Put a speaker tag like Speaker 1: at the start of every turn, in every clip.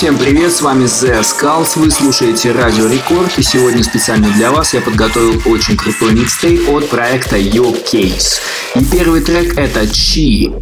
Speaker 1: Всем привет, с вами The Skulls, вы слушаете Радио Рекорд, и сегодня специально для вас я подготовил очень крутой микстейп от проекта Your Case. И первый трек это Chi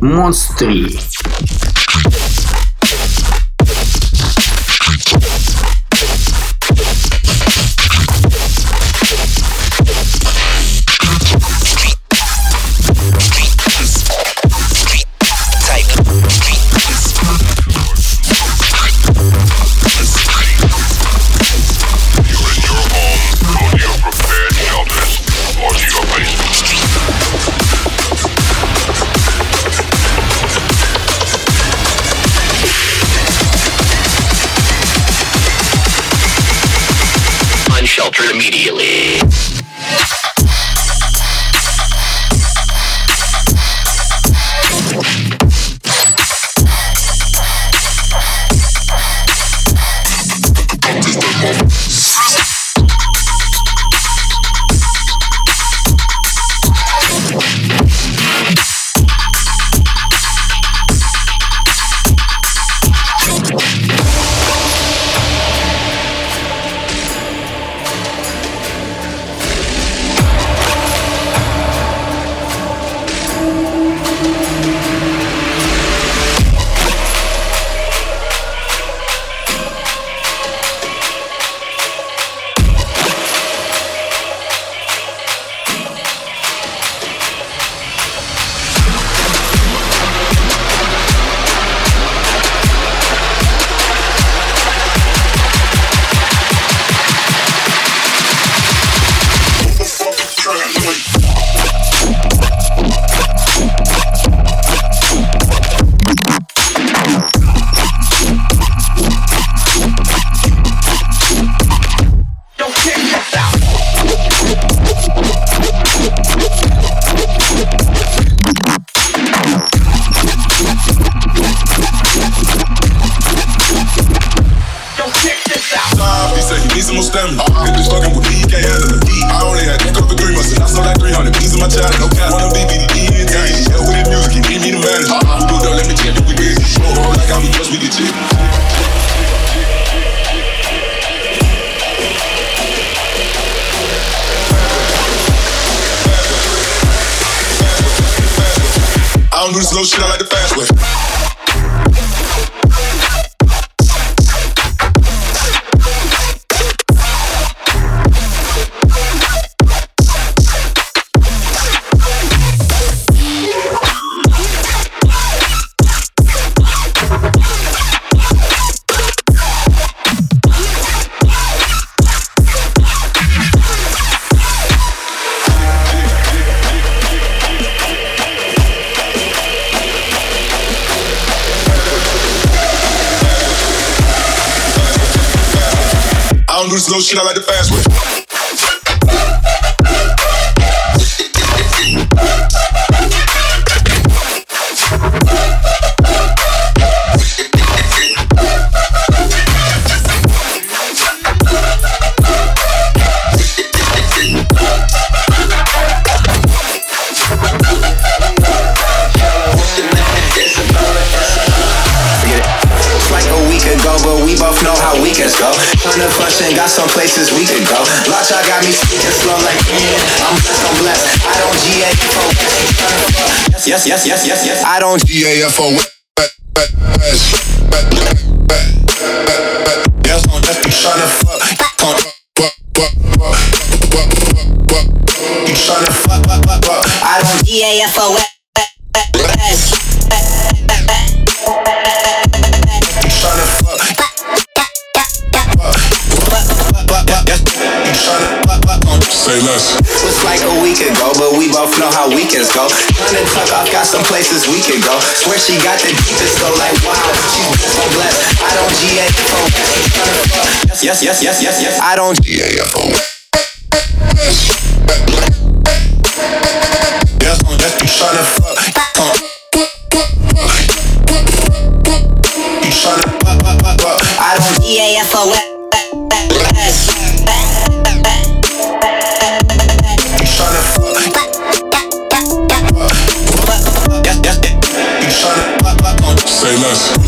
Speaker 1: Monster.
Speaker 2: slow shit, I like the fast way.
Speaker 3: Places we go. Got me speaking slow like yeah. I'm blessed, I'm blessed. I don't GAFO. Yes, yes, yes, yes, yes. I don't GAFO. Yes, yes, yes, yes, yes, yes, yes. I don't. Yeah.
Speaker 2: Yes, fuck. You fuck.
Speaker 3: I don't.
Speaker 2: Say less.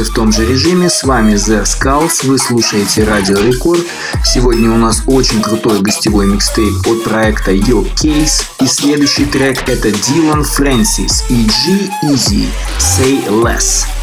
Speaker 1: Двигаемся в том же режиме. С вами The Skulls, вы слушаете Радио Рекорд. Сегодня у нас очень крутой гостевой микстейп от проекта Yo Case. И следующий трек это Дилан Фрэнсис и G Easy Say Less.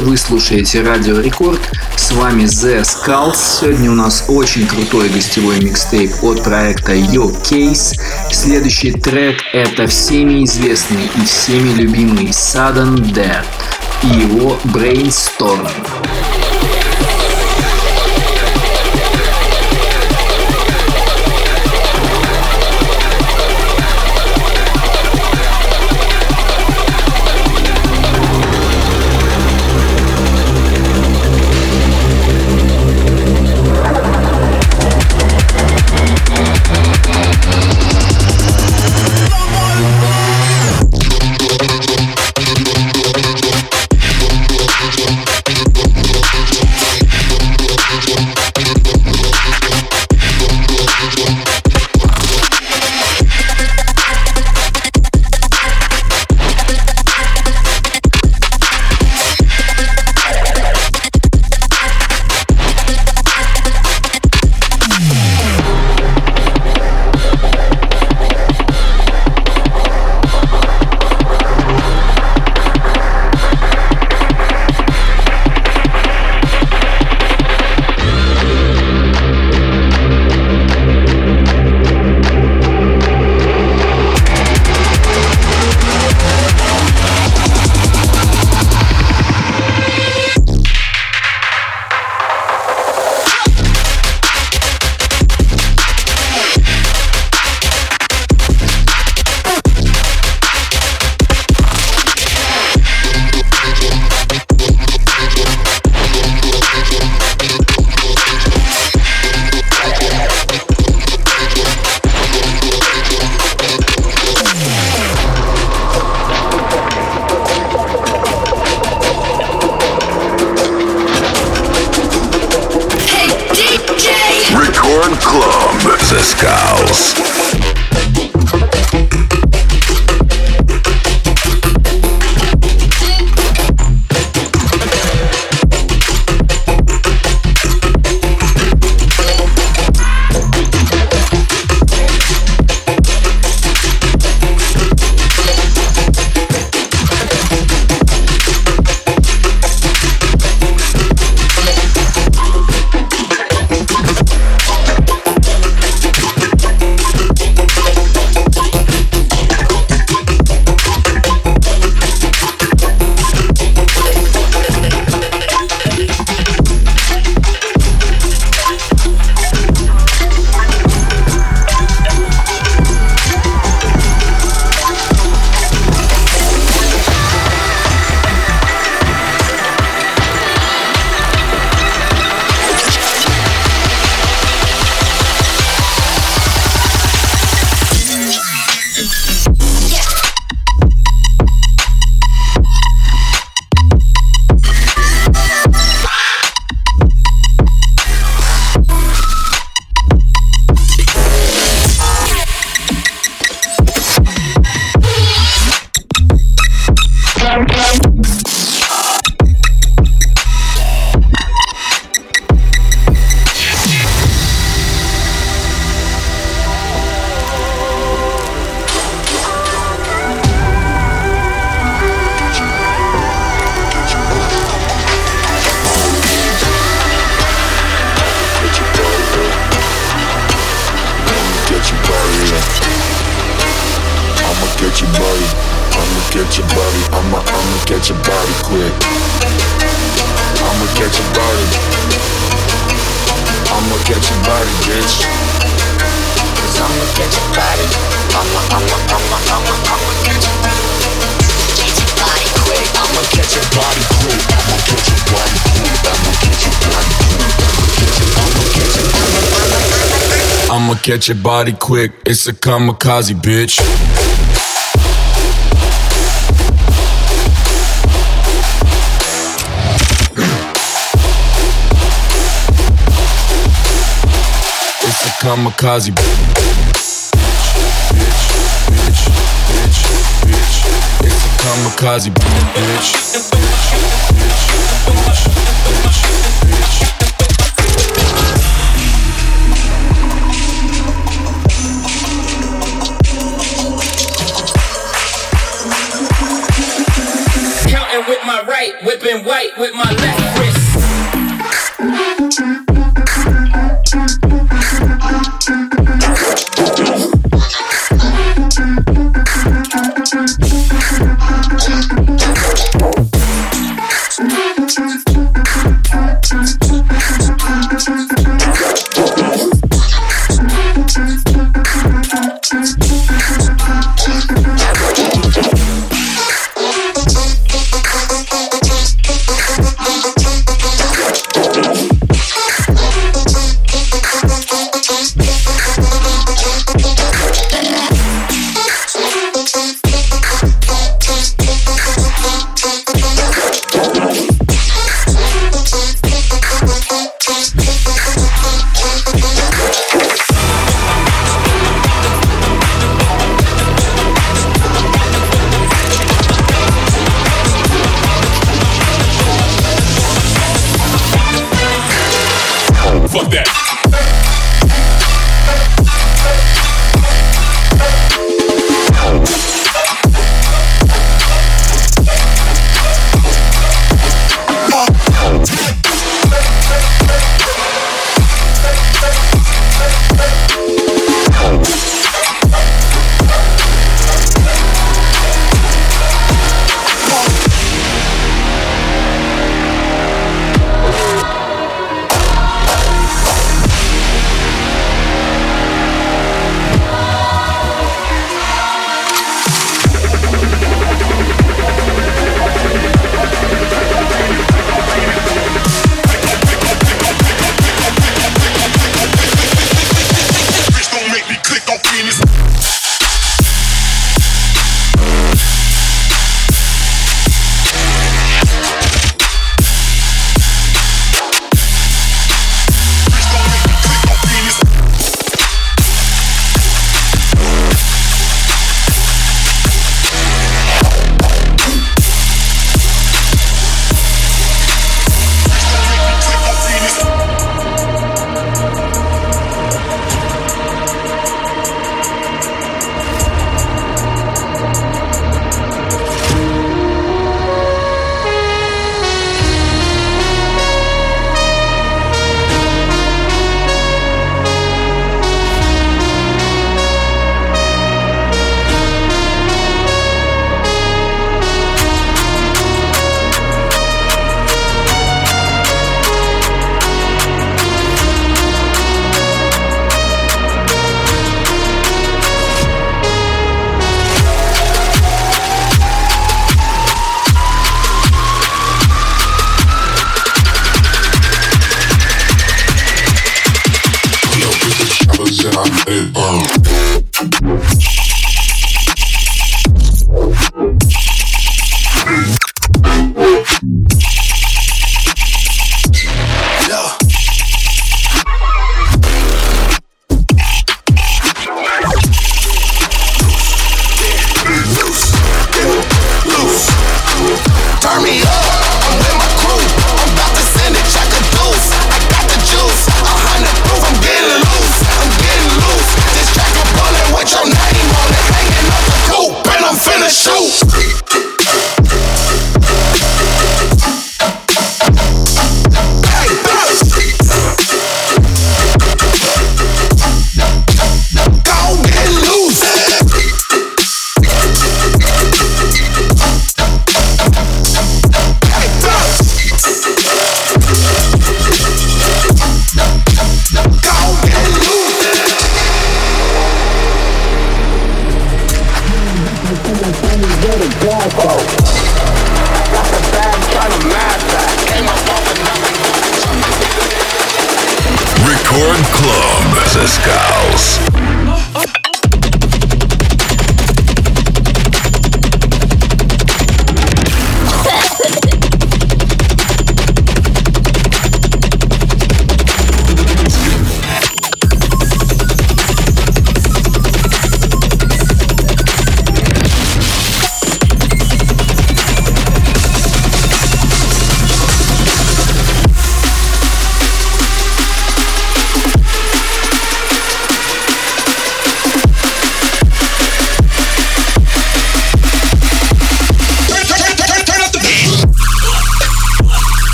Speaker 2: Вы слушаете Радио Рекорд. С вами The Skulls. Сегодня у нас очень крутой гостевой микстейп от проекта Yo Case. Следующий трек это всеми известный и всеми любимый
Speaker 4: Sudden Death и его Brainstorm. catch your body I'ma get your body. I'm a catchin' body quick. I'ma, catch your body. I'ma get your body I'm a I'm a catchin' body quick. I'ma catch your body quick. I'ma
Speaker 5: catch your body quick. It's a kamikaze, bitch. it's a kamikaze, bitch. Bitch, bitch, bitch, bitch. It's a kamikaze,
Speaker 6: bro bitch
Speaker 1: bitch Kamikaze, bitch.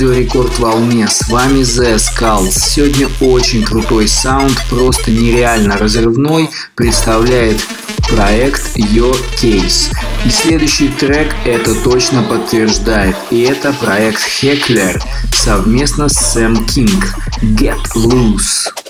Speaker 1: Радио Рекорд Волне. С вами The Skulls. Сегодня очень крутой саунд, просто нереально разрывной, представляет проект Your Case. И следующий трек это точно подтверждает. И это проект Heckler совместно с Сэм Кинг. Get Loose.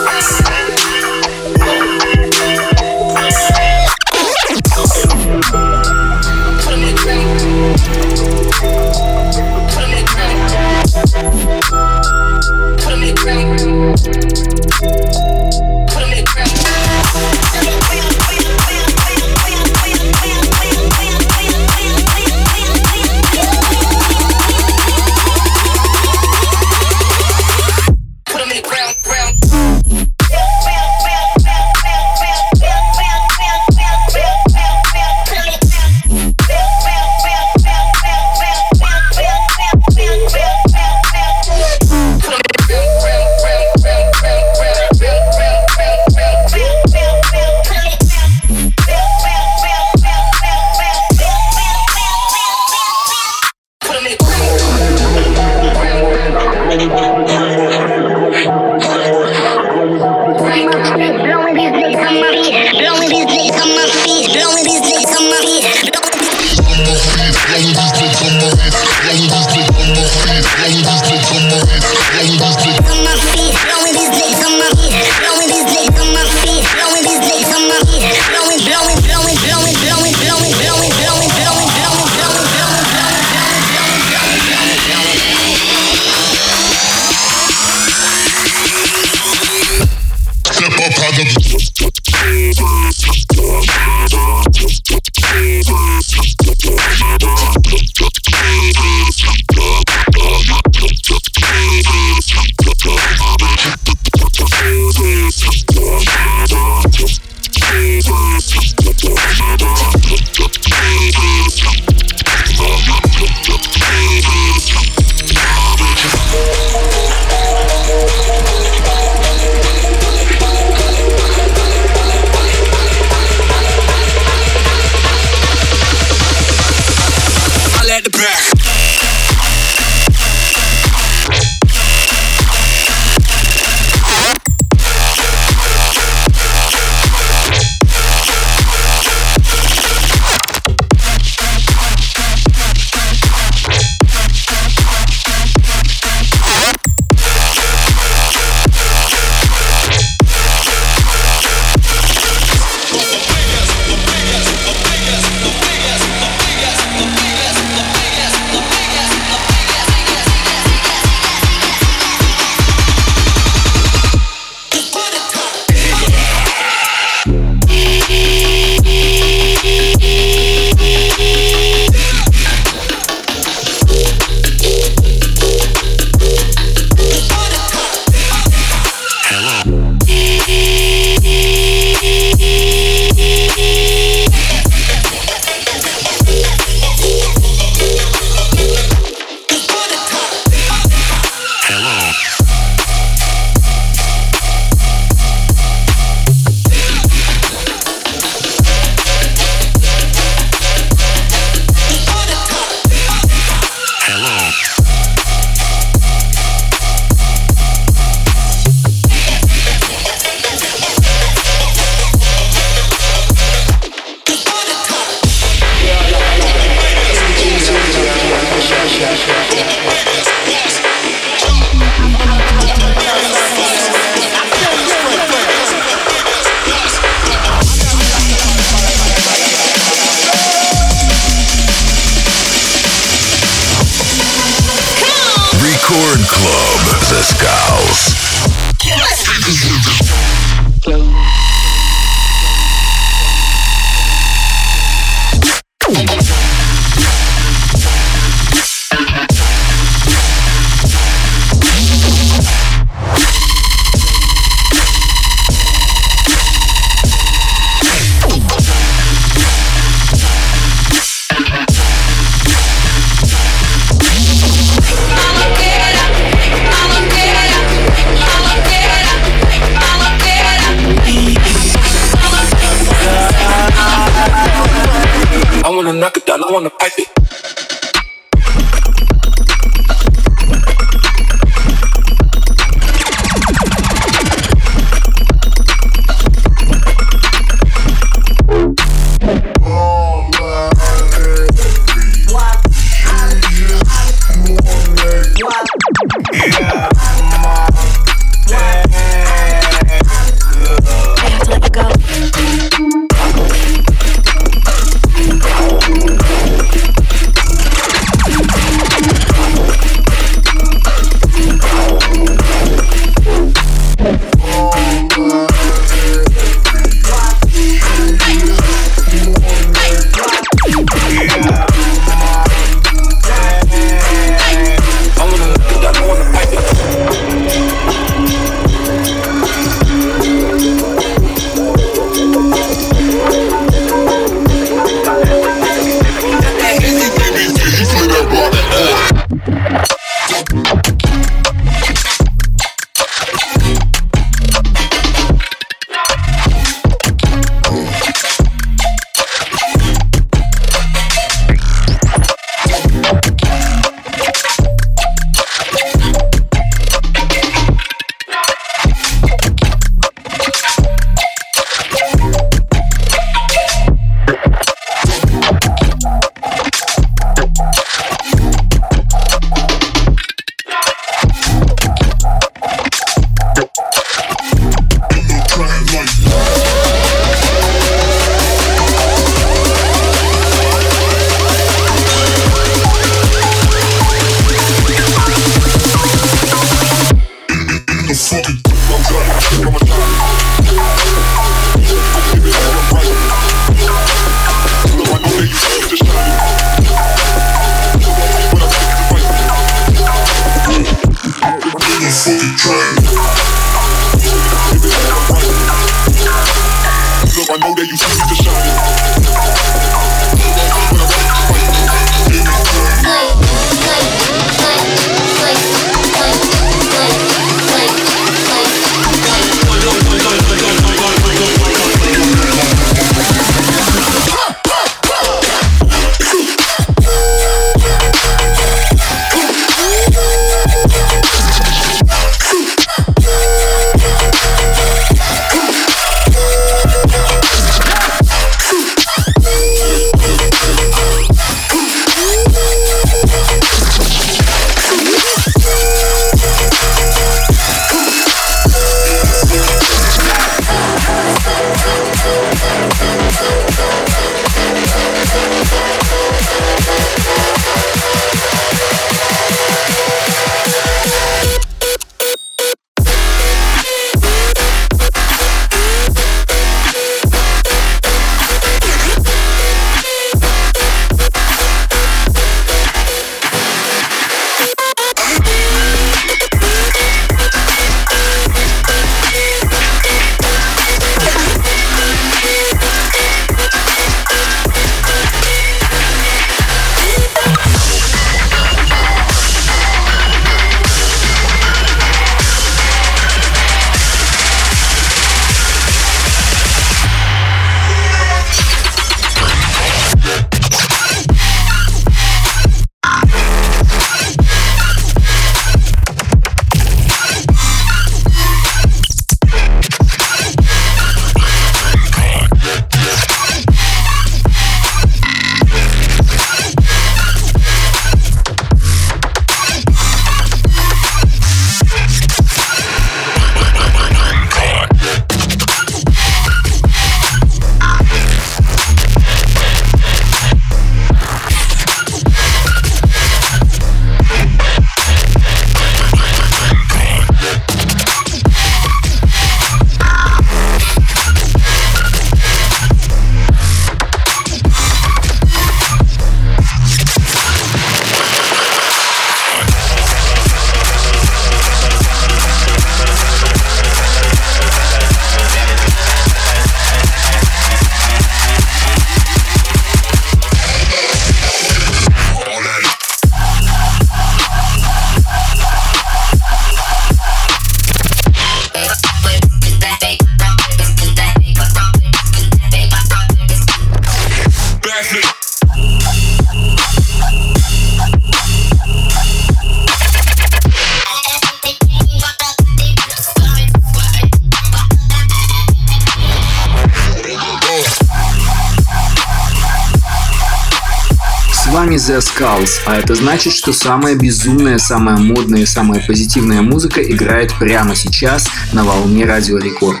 Speaker 1: The Skulls, а это значит, что самая безумная, самая модная самая позитивная музыка играет прямо сейчас на волне Радио Рекорд.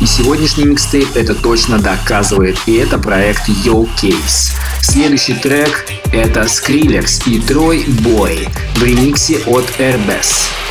Speaker 1: И сегодняшний микстейп это точно доказывает, и это проект Yo Case. Следующий трек это Skrillex и Troy Boy в ремиксе от Airbus.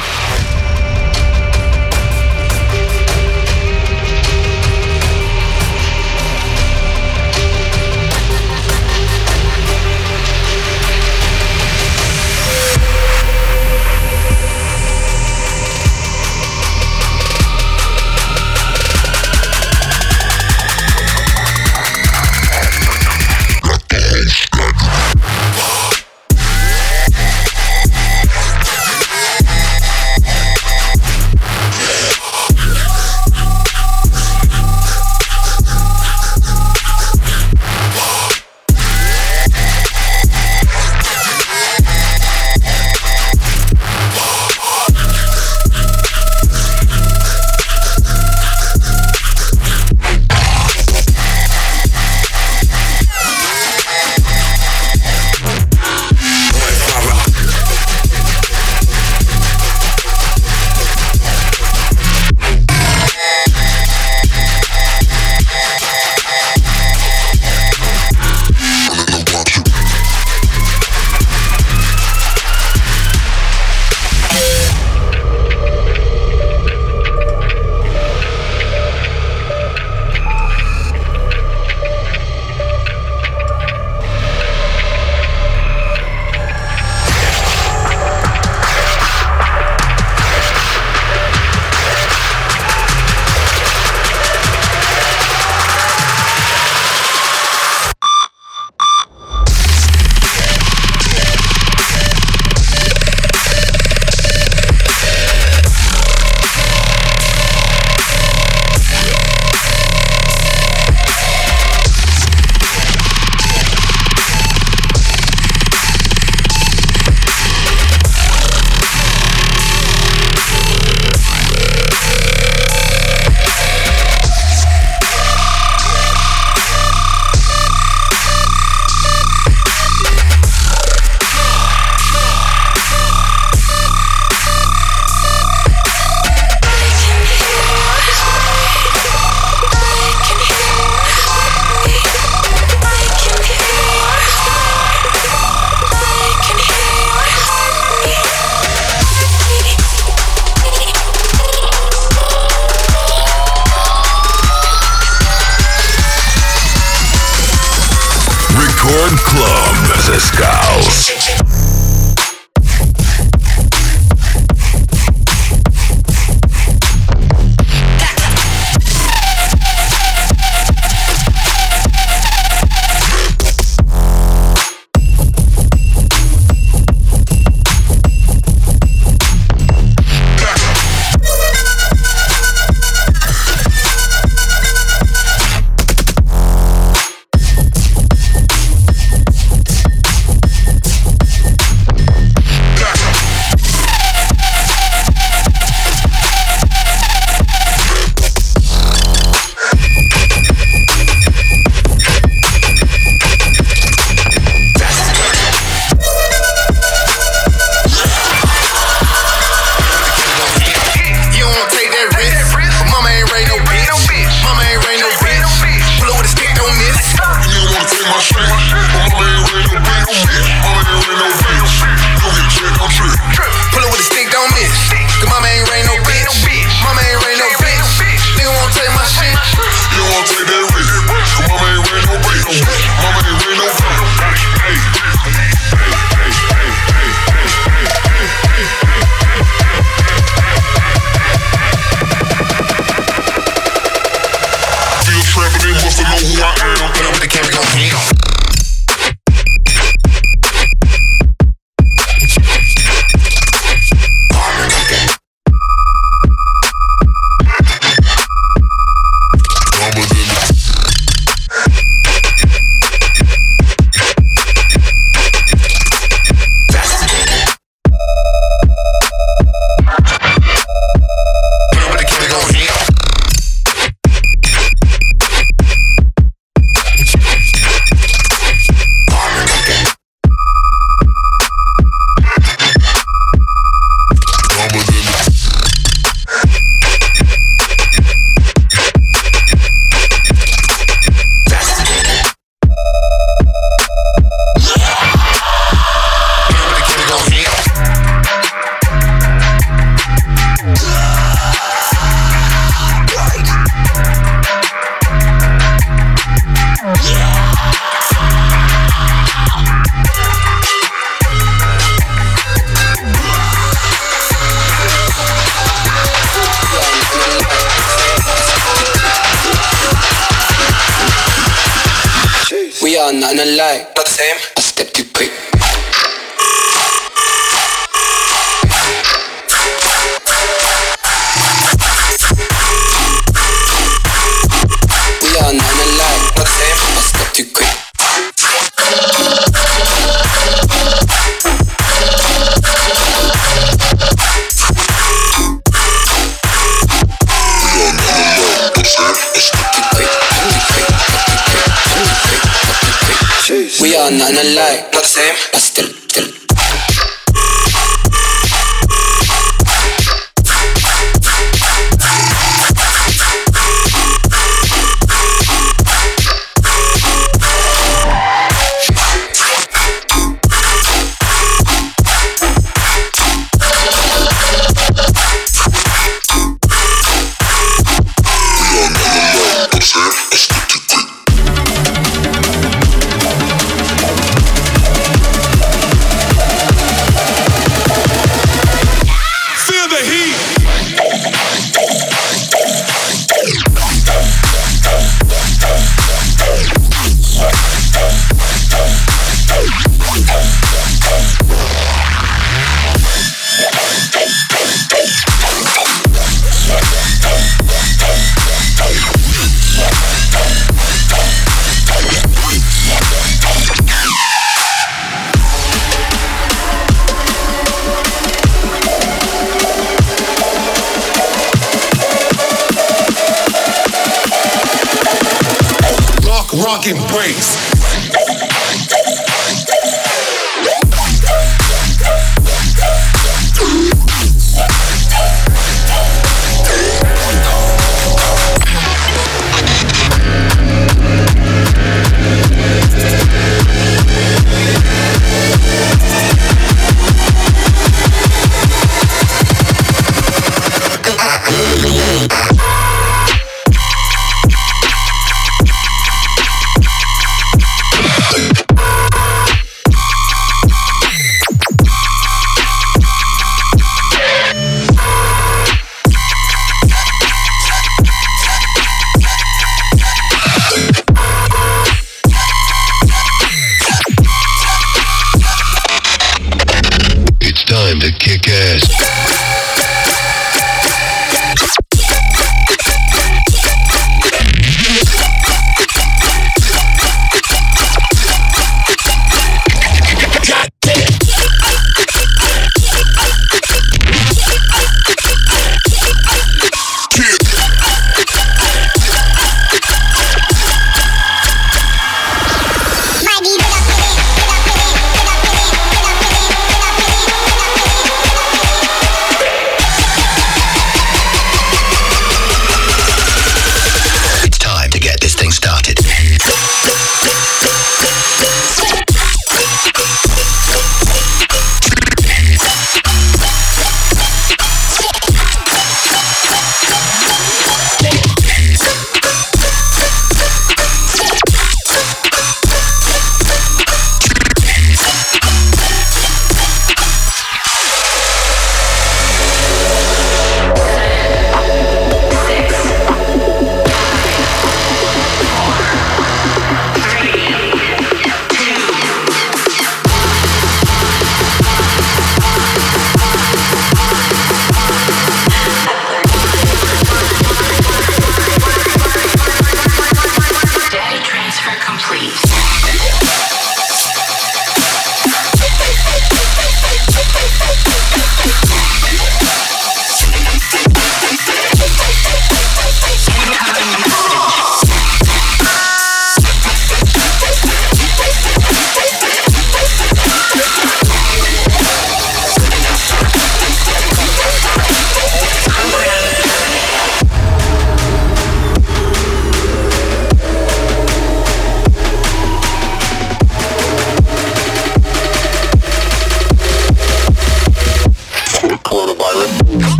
Speaker 7: House.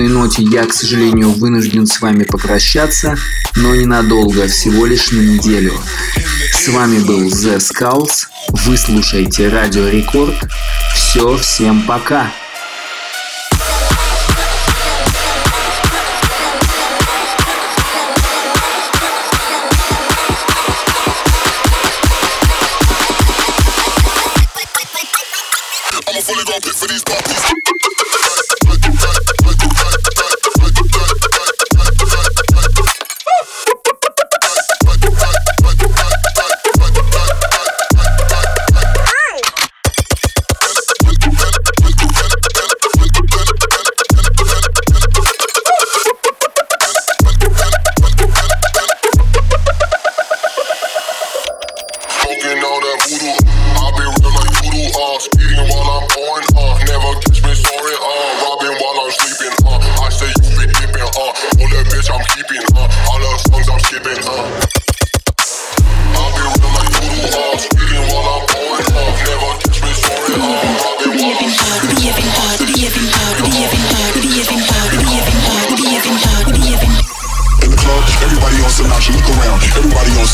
Speaker 7: грустной ноте я, к сожалению, вынужден с вами попрощаться, но ненадолго, всего лишь на неделю. С вами был The
Speaker 8: Skulls, вы слушаете Радио Рекорд. Все, всем пока!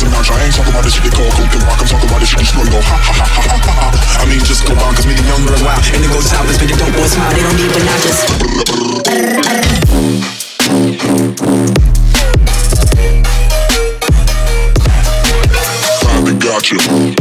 Speaker 8: fucking lunch. I ain't talking about the shit they call cooking rock. I'm talking about the shit you snorting. Go ha
Speaker 9: ha ha ha ha ha. I mean, just go on, cause me the younger wow. And it goes topless, but the dope boys smile. They don't need binoculars. Probably
Speaker 10: got you.